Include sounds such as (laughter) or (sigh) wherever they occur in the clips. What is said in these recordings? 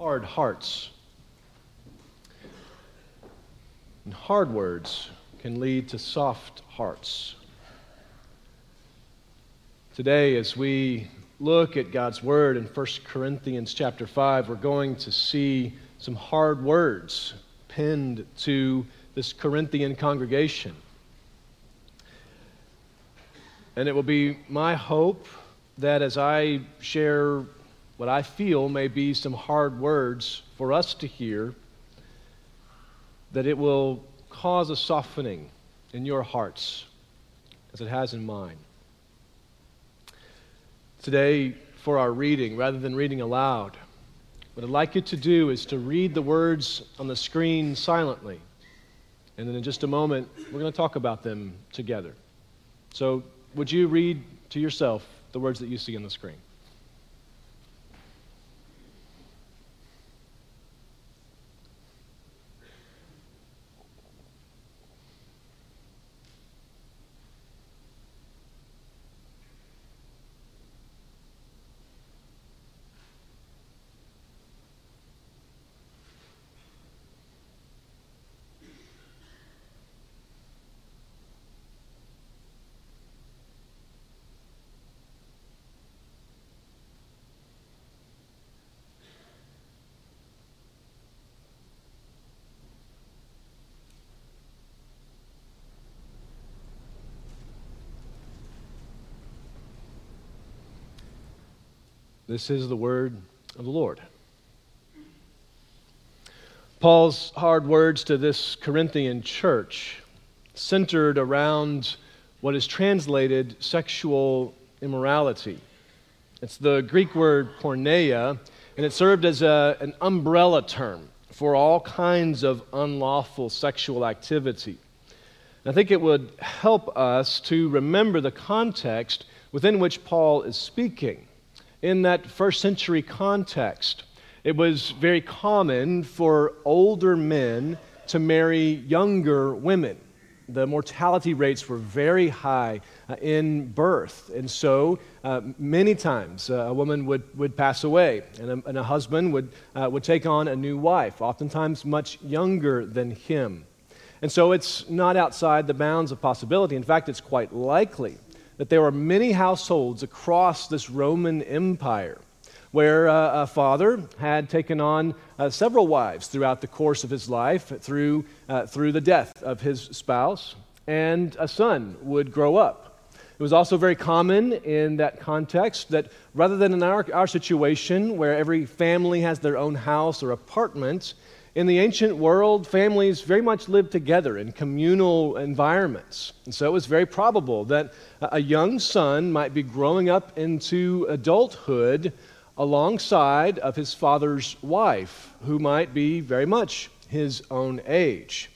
hard hearts. And hard words can lead to soft hearts. Today, as we look at God's word in 1 Corinthians chapter 5, we're going to see some hard words pinned to this Corinthian congregation. And it will be my hope that as I share what I feel may be some hard words for us to hear, that it will cause a softening in your hearts as it has in mine. Today, for our reading, rather than reading aloud, what I'd like you to do is to read the words on the screen silently. And then in just a moment, we're going to talk about them together. So, would you read to yourself the words that you see on the screen? This is the word of the Lord. Paul's hard words to this Corinthian church centered around what is translated sexual immorality. It's the Greek word porneia, and it served as a, an umbrella term for all kinds of unlawful sexual activity. I think it would help us to remember the context within which Paul is speaking in that first century context, it was very common for older men to marry younger women. The mortality rates were very high uh, in birth. And so, uh, many times, uh, a woman would, would pass away, and a, and a husband would, uh, would take on a new wife, oftentimes much younger than him. And so, it's not outside the bounds of possibility. In fact, it's quite likely that there were many households across this Roman Empire where uh, a father had taken on uh, several wives throughout the course of his life through, uh, through the death of his spouse, and a son would grow up. It was also very common in that context that rather than in our, our situation where every family has their own house or apartment, in the ancient world, families very much lived together in communal environments. And so it was very probable that a young son might be growing up into adulthood alongside of his father's wife, who might be very much his own age.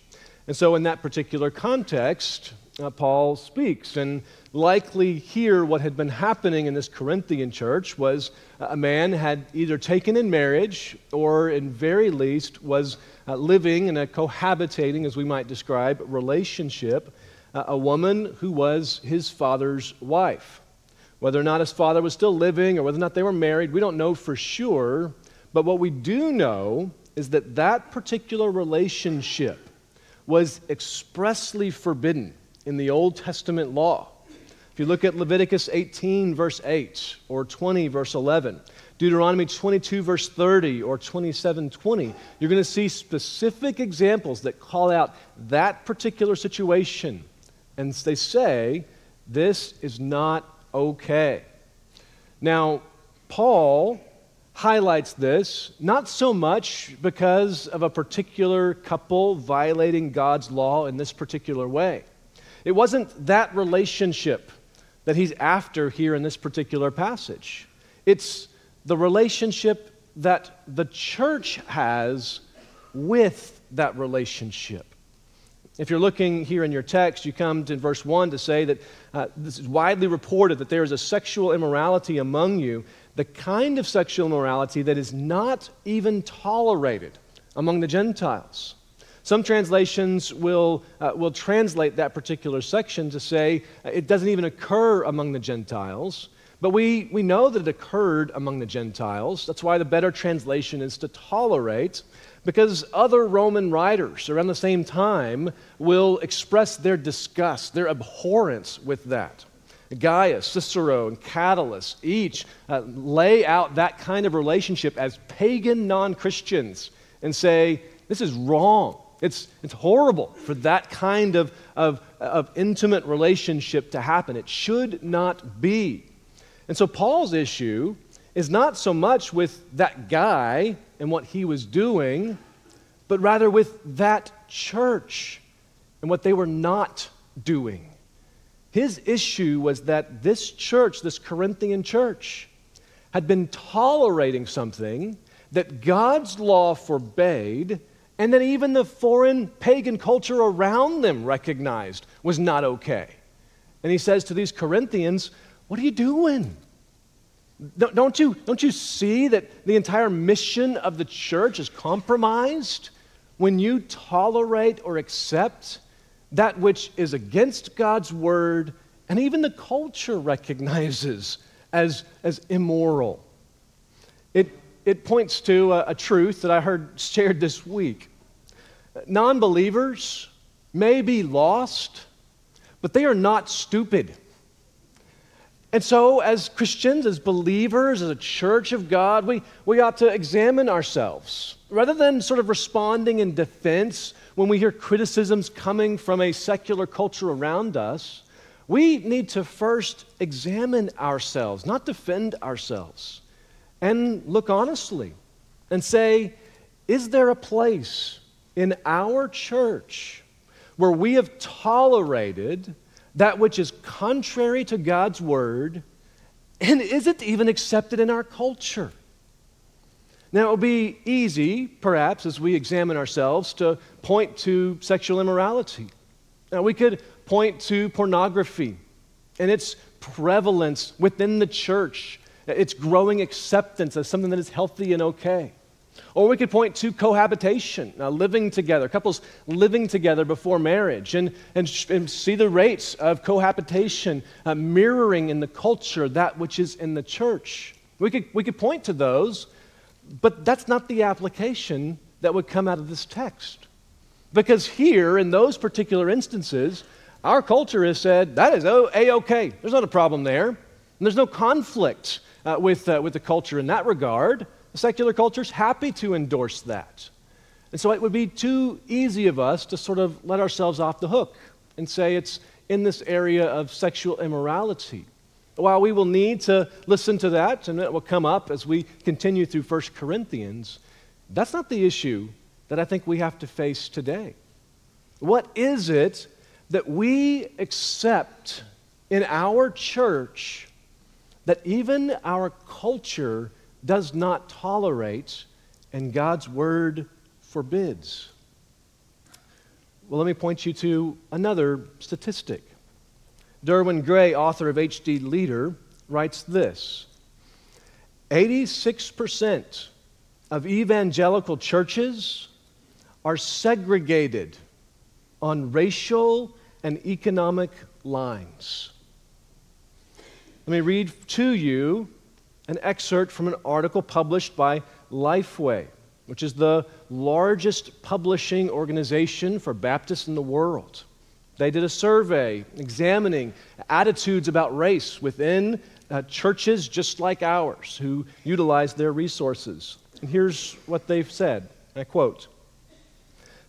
And so, in that particular context, uh, Paul speaks. And likely here, what had been happening in this Corinthian church was a man had either taken in marriage or, in very least, was uh, living in a cohabitating, as we might describe, relationship, uh, a woman who was his father's wife. Whether or not his father was still living or whether or not they were married, we don't know for sure. But what we do know is that that particular relationship was expressly forbidden in the Old Testament law. If you look at Leviticus 18, verse 8, or 20, verse 11, Deuteronomy 22, verse 30, or 27, 20, you're going to see specific examples that call out that particular situation. And they say, this is not okay. Now, Paul highlights this not so much because of a particular couple violating God's law in this particular way. It wasn't that relationship that he's after here in this particular passage. It's the relationship that the church has with that relationship. If you're looking here in your text, you come to verse 1 to say that uh, this is widely reported that there is a sexual immorality among you, the kind of sexual immorality that is not even tolerated among the Gentiles. Some translations will, uh, will translate that particular section to say uh, it doesn't even occur among the Gentiles. But we, we know that it occurred among the Gentiles. That's why the better translation is to tolerate, because other Roman writers around the same time will express their disgust, their abhorrence with that. Gaius, Cicero, and Catullus each uh, lay out that kind of relationship as pagan non Christians and say, this is wrong. It's, it's horrible for that kind of, of, of intimate relationship to happen. It should not be. And so Paul's issue is not so much with that guy and what he was doing, but rather with that church and what they were not doing. His issue was that this church, this Corinthian church, had been tolerating something that God's law forbade and that even the foreign pagan culture around them recognized was not okay. And he says to these Corinthians, What are you doing? Don't you, don't you see that the entire mission of the church is compromised when you tolerate or accept that which is against God's word and even the culture recognizes as, as immoral? It, points to a, a truth that I heard shared this week. Non believers may be lost, but they are not stupid. And so, as Christians, as believers, as a church of God, we, we ought to examine ourselves. Rather than sort of responding in defense when we hear criticisms coming from a secular culture around us, we need to first examine ourselves, not defend ourselves and look honestly and say, is there a place in our church where we have tolerated that which is contrary to God's word? And is it even accepted in our culture? Now, it will be easy, perhaps, as we examine ourselves, to point to sexual immorality. Now, we could point to pornography and its prevalence within the church its growing acceptance as something that is healthy and okay. Or we could point to cohabitation, uh, living together, couples living together before marriage, and, and, and see the rates of cohabitation uh, mirroring in the culture that which is in the church. We could, we could point to those, but that's not the application that would come out of this text. Because here, in those particular instances, our culture has said that is A OK. There's not a problem there. And there's no conflict uh, with, uh, with the culture in that regard. The secular culture is happy to endorse that. And so it would be too easy of us to sort of let ourselves off the hook and say it's in this area of sexual immorality. While we will need to listen to that, and it will come up as we continue through 1 Corinthians, that's not the issue that I think we have to face today. What is it that we accept in our church that even our culture does not tolerate and God's word forbids. Well, let me point you to another statistic. Derwin Gray, author of HD Leader, writes this 86% of evangelical churches are segregated on racial and economic lines. Let me read to you an excerpt from an article published by Lifeway, which is the largest publishing organization for Baptists in the world. They did a survey examining attitudes about race within uh, churches just like ours who utilize their resources. And here's what they've said I quote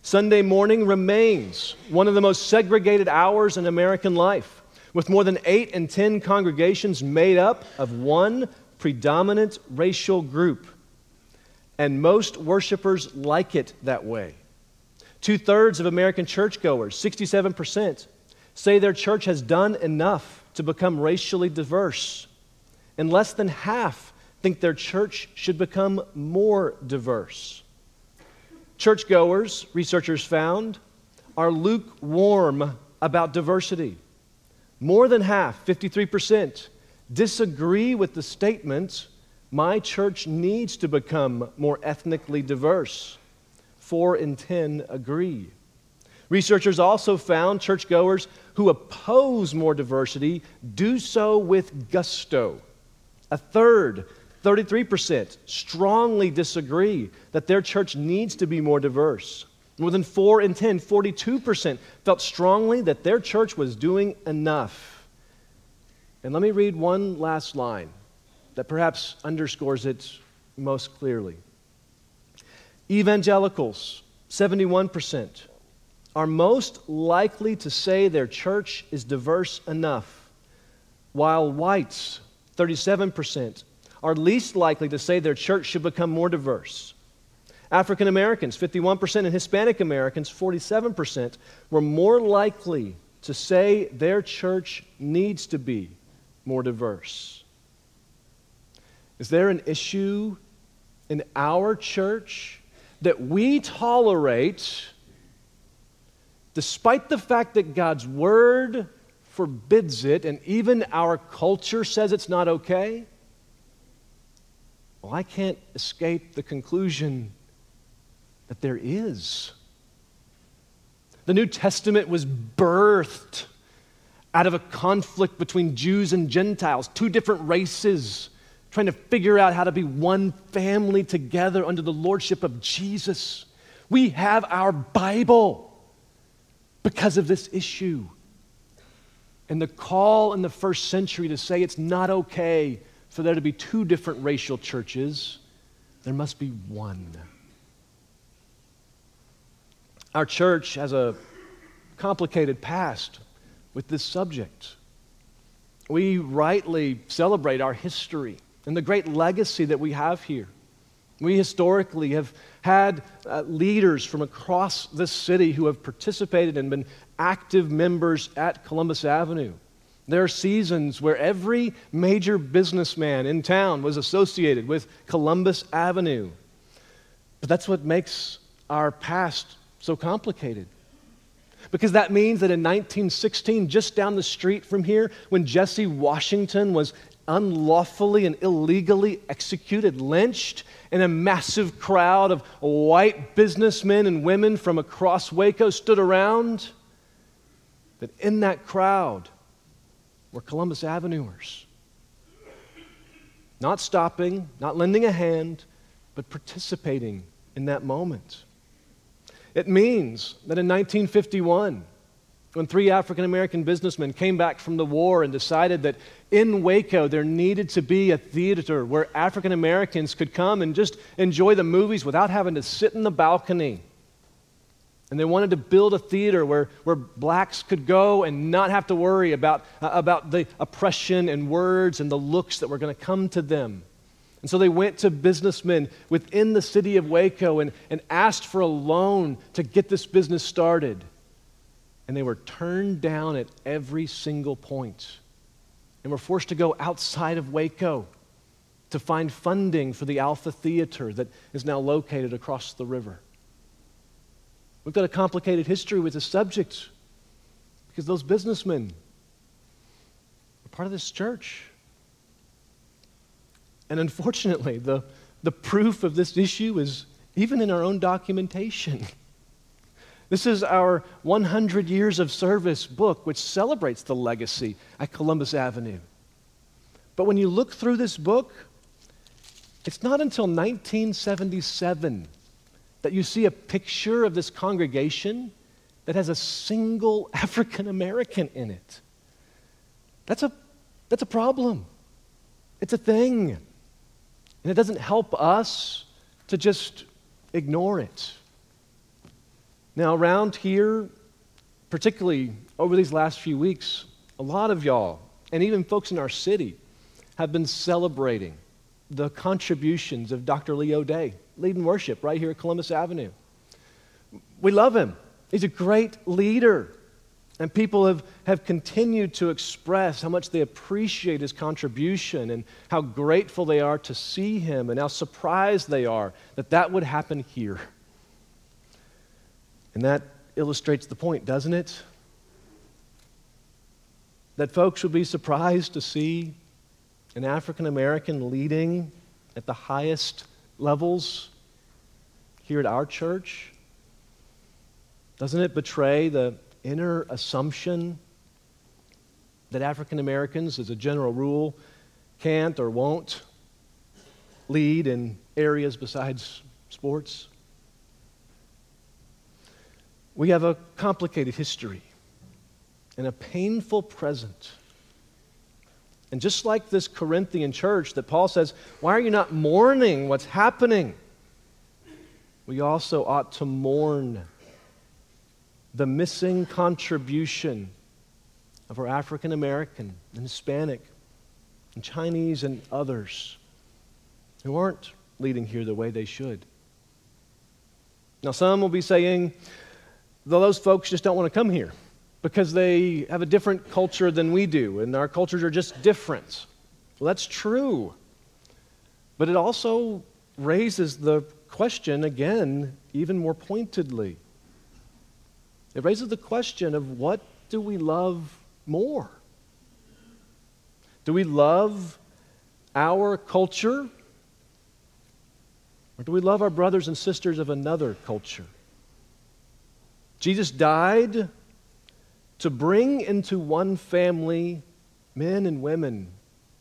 Sunday morning remains one of the most segregated hours in American life with more than eight in ten congregations made up of one predominant racial group. And most worshipers like it that way. Two thirds of American churchgoers, 67%, say their church has done enough to become racially diverse. And less than half think their church should become more diverse. Churchgoers, researchers found, are lukewarm about diversity. More than half, 53%, disagree with the statement, my church needs to become more ethnically diverse. Four in 10 agree. Researchers also found churchgoers who oppose more diversity do so with gusto. A third, 33%, strongly disagree that their church needs to be more diverse. More than 4 in 10, 42%, felt strongly that their church was doing enough. And let me read one last line that perhaps underscores it most clearly. Evangelicals, 71%, are most likely to say their church is diverse enough, while whites, 37%, are least likely to say their church should become more diverse. African Americans, 51%, and Hispanic Americans, 47%, were more likely to say their church needs to be more diverse. Is there an issue in our church that we tolerate despite the fact that God's word forbids it and even our culture says it's not okay? Well, I can't escape the conclusion that there is. The New Testament was birthed out of a conflict between Jews and Gentiles, two different races trying to figure out how to be one family together under the lordship of Jesus. We have our Bible because of this issue. And the call in the first century to say it's not okay for there to be two different racial churches, there must be one. Our church has a complicated past with this subject. We rightly celebrate our history and the great legacy that we have here. We historically have had uh, leaders from across this city who have participated and been active members at Columbus Avenue. There are seasons where every major businessman in town was associated with Columbus Avenue. But that's what makes our past so complicated. Because that means that in 1916, just down the street from here, when Jesse Washington was unlawfully and illegally executed, lynched, and a massive crowd of white businessmen and women from across Waco stood around. That in that crowd were Columbus Avenuers. Not stopping, not lending a hand, but participating in that moment. It means that in 1951, when three African American businessmen came back from the war and decided that in Waco there needed to be a theater where African Americans could come and just enjoy the movies without having to sit in the balcony. And they wanted to build a theater where, where blacks could go and not have to worry about, uh, about the oppression and words and the looks that were going to come to them. And so they went to businessmen within the city of Waco and, and asked for a loan to get this business started and they were turned down at every single point and were forced to go outside of Waco to find funding for the Alpha Theater that is now located across the river. We've got a complicated history with the subject because those businessmen are part of this church. And unfortunately, the, the proof of this issue is even in our own documentation. This is our 100 Years of Service book, which celebrates the legacy at Columbus Avenue. But when you look through this book, it's not until 1977 that you see a picture of this congregation that has a single (laughs) African American in it. That's a, that's a problem. It's a thing. And it doesn't help us to just ignore it. Now, around here, particularly over these last few weeks, a lot of y'all, and even folks in our city, have been celebrating the contributions of Dr. Leo Day, leading worship right here at Columbus Avenue. We love him. He's a great leader. And people have, have continued to express how much they appreciate his contribution and how grateful they are to see him and how surprised they are that that would happen here. And that illustrates the point, doesn't it? That folks would be surprised to see an African American leading at the highest levels here at our church. Doesn't it betray the inner assumption that African Americans, as a general rule, can't or won't lead in areas besides sports. We have a complicated history and a painful present. And just like this Corinthian church that Paul says, why are you not mourning what's happening? We also ought to mourn the missing contribution of our African American and Hispanic and Chinese and others who aren't leading here the way they should. Now, some will be saying, though, those folks just don't want to come here because they have a different culture than we do, and our cultures are just different. Well, that's true. But it also raises the question again, even more pointedly. It raises the question of what do we love more? Do we love our culture? Or do we love our brothers and sisters of another culture? Jesus died to bring into one family men and women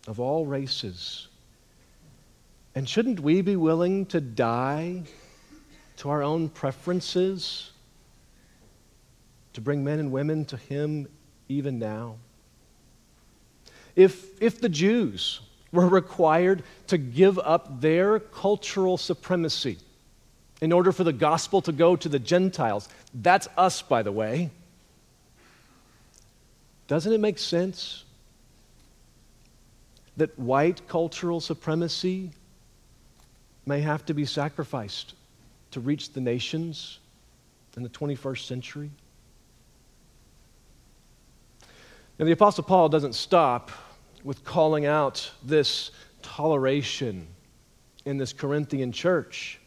of all races. And shouldn't we be willing to die to our own preferences to bring men and women to Him even now? If, if the Jews were required to give up their cultural supremacy in order for the gospel to go to the Gentiles, that's us, by the way. Doesn't it make sense that white cultural supremacy may have to be sacrificed to reach the nations in the 21st century? Now, the Apostle Paul doesn't stop with calling out this toleration in this Corinthian church.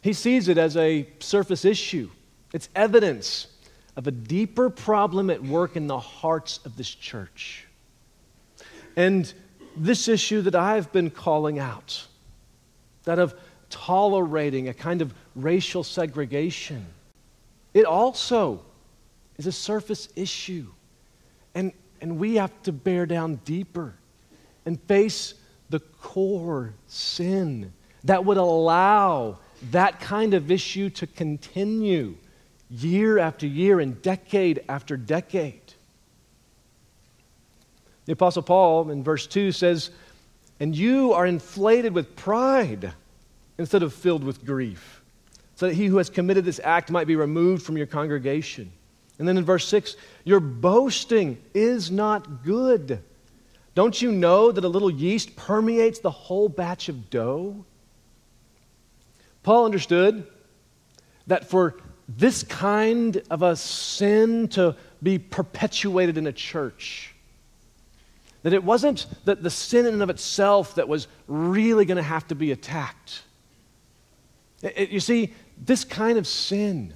He sees it as a surface issue, it's evidence of a deeper problem at work in the hearts of this church. And this issue that I've been calling out, that of tolerating a kind of racial segregation, it also is a surface issue. And, and we have to bear down deeper and face the core sin that would allow that kind of issue to continue year after year and decade after decade. The Apostle Paul in verse 2 says, And you are inflated with pride instead of filled with grief, so that he who has committed this act might be removed from your congregation. And then in verse 6, your boasting is not good. Don't you know that a little yeast permeates the whole batch of dough? Paul understood that for this kind of a sin to be perpetuated in a church. That it wasn't that the sin in and of itself that was really going to have to be attacked. It, it, you see, this kind of sin,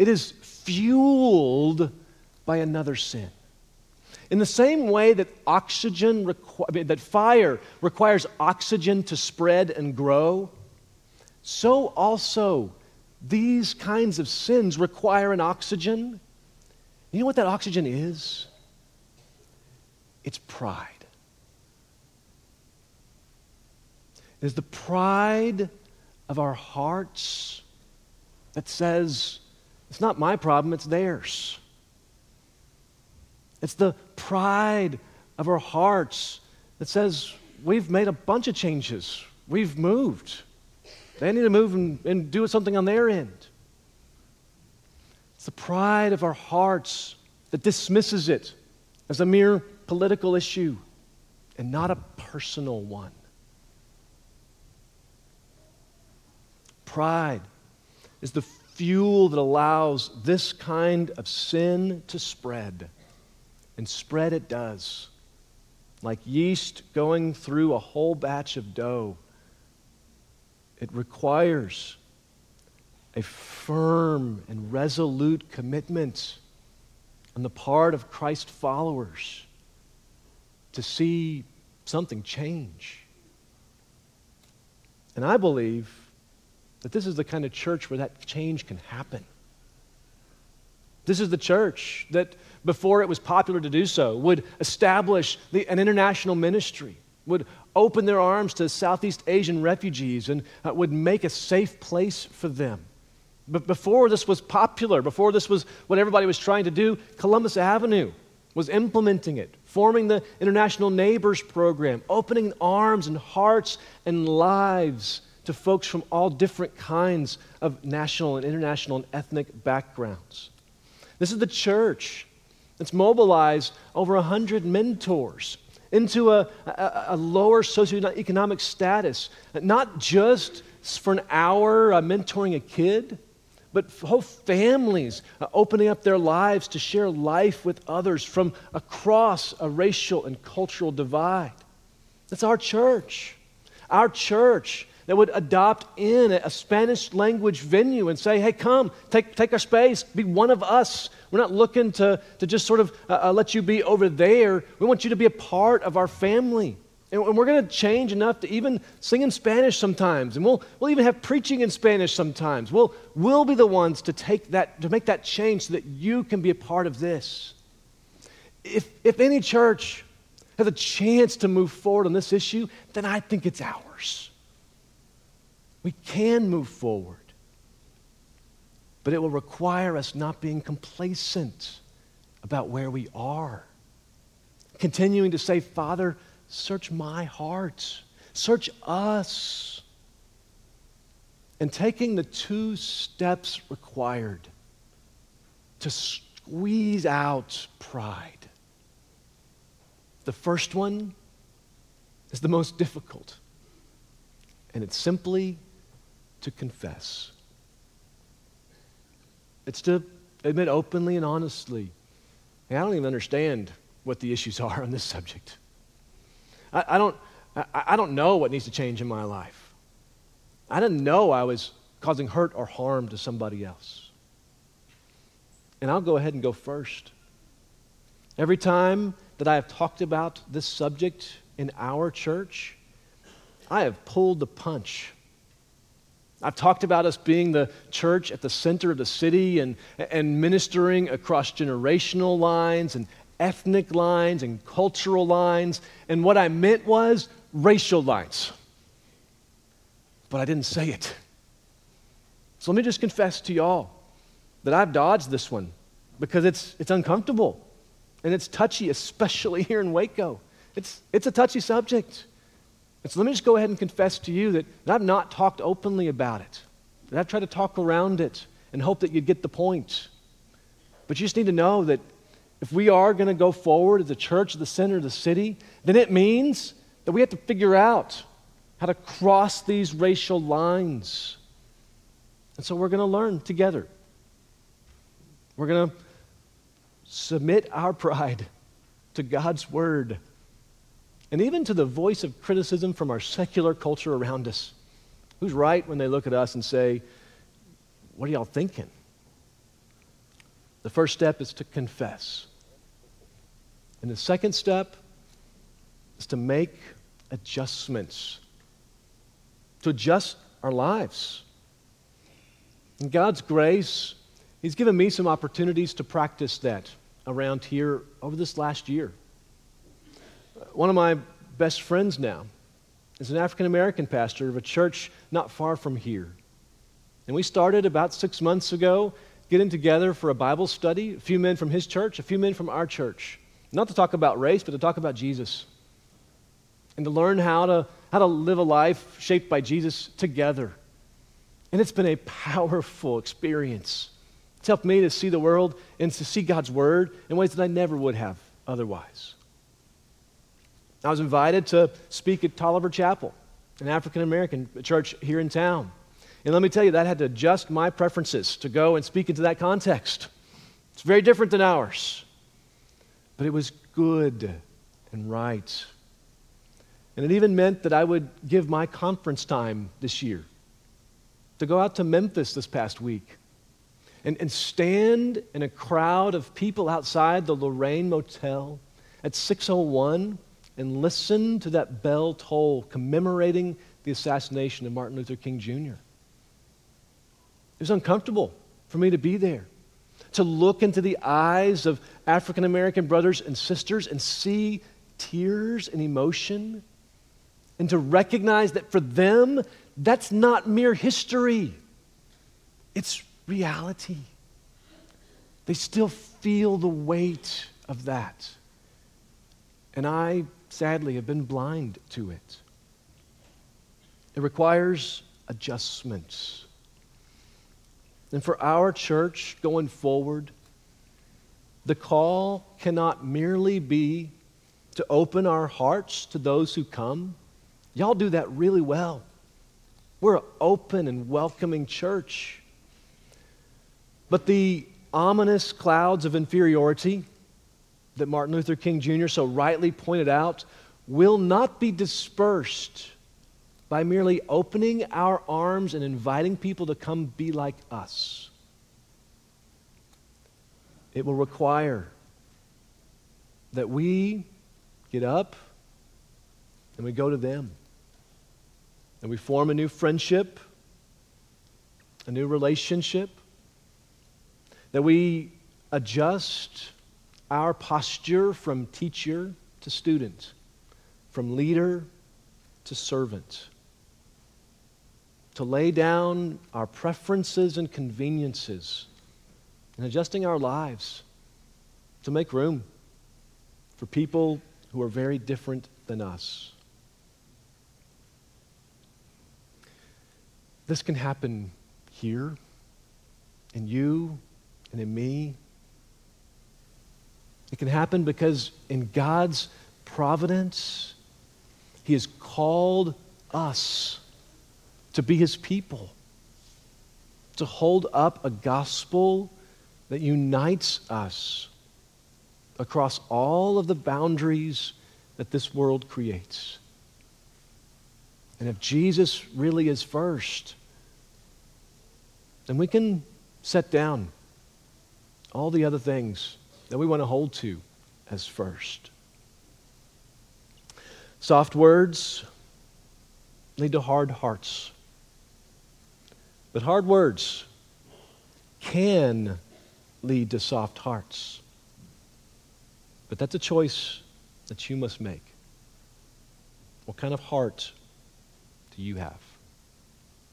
it is fueled by another sin. In the same way that oxygen, requ- I mean, that fire requires oxygen to spread and grow, so also these kinds of sins require an oxygen. You know what that oxygen is? It's pride. It is the pride of our hearts that says, it's not my problem, it's theirs. It's the pride of our hearts that says, we've made a bunch of changes, we've moved. They need to move and, and do something on their end. It's the pride of our hearts that dismisses it as a mere political issue and not a personal one. Pride is the fuel that allows this kind of sin to spread. And spread it does. Like yeast going through a whole batch of dough it requires a firm and resolute commitment on the part of Christ followers to see something change. And I believe that this is the kind of church where that change can happen. This is the church that, before it was popular to do so, would establish the, an international ministry would open their arms to Southeast Asian refugees and uh, would make a safe place for them. But before this was popular, before this was what everybody was trying to do, Columbus Avenue was implementing it, forming the International Neighbors Program, opening arms and hearts and lives to folks from all different kinds of national and international and ethnic backgrounds. This is the church that's mobilized over 100 mentors into a, a, a, lower socioeconomic status, not just for an hour uh, mentoring a kid, but whole families uh, opening up their lives to share life with others from across a racial and cultural divide. That's our church. Our church that would adopt in a Spanish language venue and say, hey, come, take, take our space, be one of us. We're not looking to, to just sort of uh, uh let you be over there. We want you to be a part of our family. And we're going to change enough to even sing in Spanish sometimes. And we'll, we'll even have preaching in Spanish sometimes. We'll, we'll be the ones to, take that, to make that change so that you can be a part of this. If, if any church has a chance to move forward on this issue, then I think it's ours. We can move forward. But it will require us not being complacent about where we are. Continuing to say, Father, Search my heart. Search us. And taking the two steps required to squeeze out pride. The first one is the most difficult, and it's simply to confess. It's to admit openly and honestly. I don't even understand what the issues (laughs) are on this subject. I, I don't, I, I don't know what needs to change in my life. I didn't know I was causing hurt or harm to somebody else. And I'll go ahead and go first. Every time that I have talked about this subject in our church, I have pulled the punch. I've talked about us being the church at the center of the city and, and ministering across generational lines and ethnic lines and cultural lines. And what I meant was racial lines. But I didn't say it. So let me just confess to y'all that I've dodged this one because it's, it's uncomfortable and it's touchy, especially here in Waco. It's, it's a touchy subject. And so let me just go ahead and confess to you that, that I've not talked openly about it, that I've tried to talk around it and hope that you'd get the point. But you just need to know that if we are going to go forward as a church the center of the city, then it means that we have to figure out how to cross these racial lines. And so we're going to learn together. We're going to submit our (laughs) pride to God's word and even to the voice of criticism from our secular culture around us. Who's right when they look at us and say, What are y'all thinking? The first step is to confess. And the second step is to make adjustments, to adjust our lives. In God's grace, He's given me some opportunities to practice that around here over this last year. One of my best friends now is an African American pastor of a church not far from here. And we started about six months ago getting together for a Bible study, a few men from his church, a few men from our church. Not to talk about race, but to talk about Jesus. And to learn how to, how to live a life shaped by Jesus together. And it's been a powerful experience. It's helped me to see the world and to see God's word in ways that I never would have otherwise. I was invited to speak at Toliver Chapel, an African American church here in town. And let me tell you, that had to adjust my preferences to go and speak into that context. It's very different than ours but it was good and right. And it even meant that I would give my conference time this year to go out to Memphis this past week and, and stand in a crowd of people outside the Lorraine Motel at 601 and listen to that bell toll commemorating the assassination of Martin Luther King Jr. It was uncomfortable for me to be there to look into the eyes of African American brothers and sisters and see tears and emotion and to recognize that for them, that's not mere history, it's reality. They still feel the weight of that. And I, sadly, have been blind to it. It requires adjustments. And for our church going forward, the call cannot merely be to open our hearts to those who come. Y'all do that really well. We're an open and welcoming church. But the ominous clouds of inferiority that Martin Luther King Jr. so rightly pointed out will not be dispersed by merely opening our arms and inviting people to come be like us. It will require that we get up and we go to them and we form a new friendship, a new relationship, that we adjust our posture from teacher to student, from leader to servant to lay down our preferences and conveniences and adjusting our lives to make room for people who are very different than us. This can happen here, in you, and in me. It can happen because in God's providence, He has called us to be his people, to hold up a gospel that unites us across all of the boundaries that this world creates. And if Jesus really is first, then we can set down all the other things that we want to hold to as first. Soft words lead to hard hearts. But hard words can lead to soft hearts. But that's a choice that you must make. What kind of heart do you have?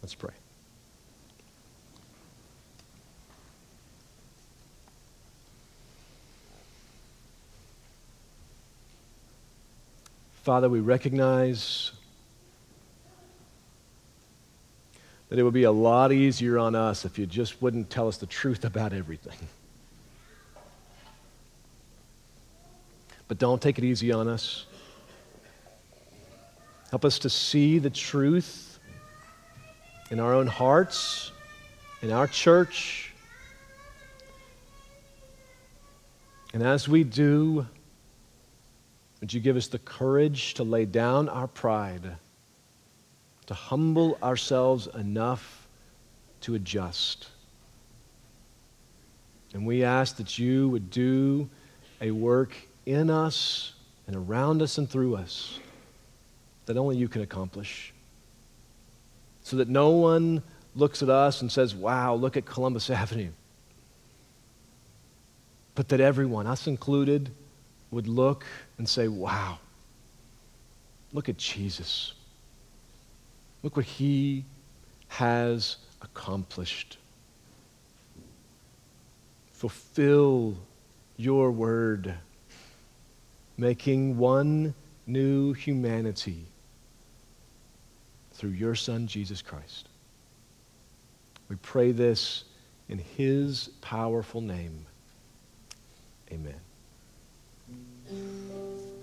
Let's pray. Father, we recognize that it would be a lot easier on us if you just wouldn't tell us the truth about everything. But don't take it easy on us. Help us to see the truth in our own hearts, in our church. And as we do, would you give us the courage to lay down our pride? to humble ourselves enough to adjust. And we ask that you would do a work in us and around us and through us that only you can accomplish. So that no one looks at us and says, wow, look at Columbus (laughs) Avenue. But that everyone, us included, would look and say, wow, look at Jesus. Look what he has accomplished. Fulfill your word, making one new humanity through your Son, Jesus Christ. We pray this in his powerful name. Amen. Hum.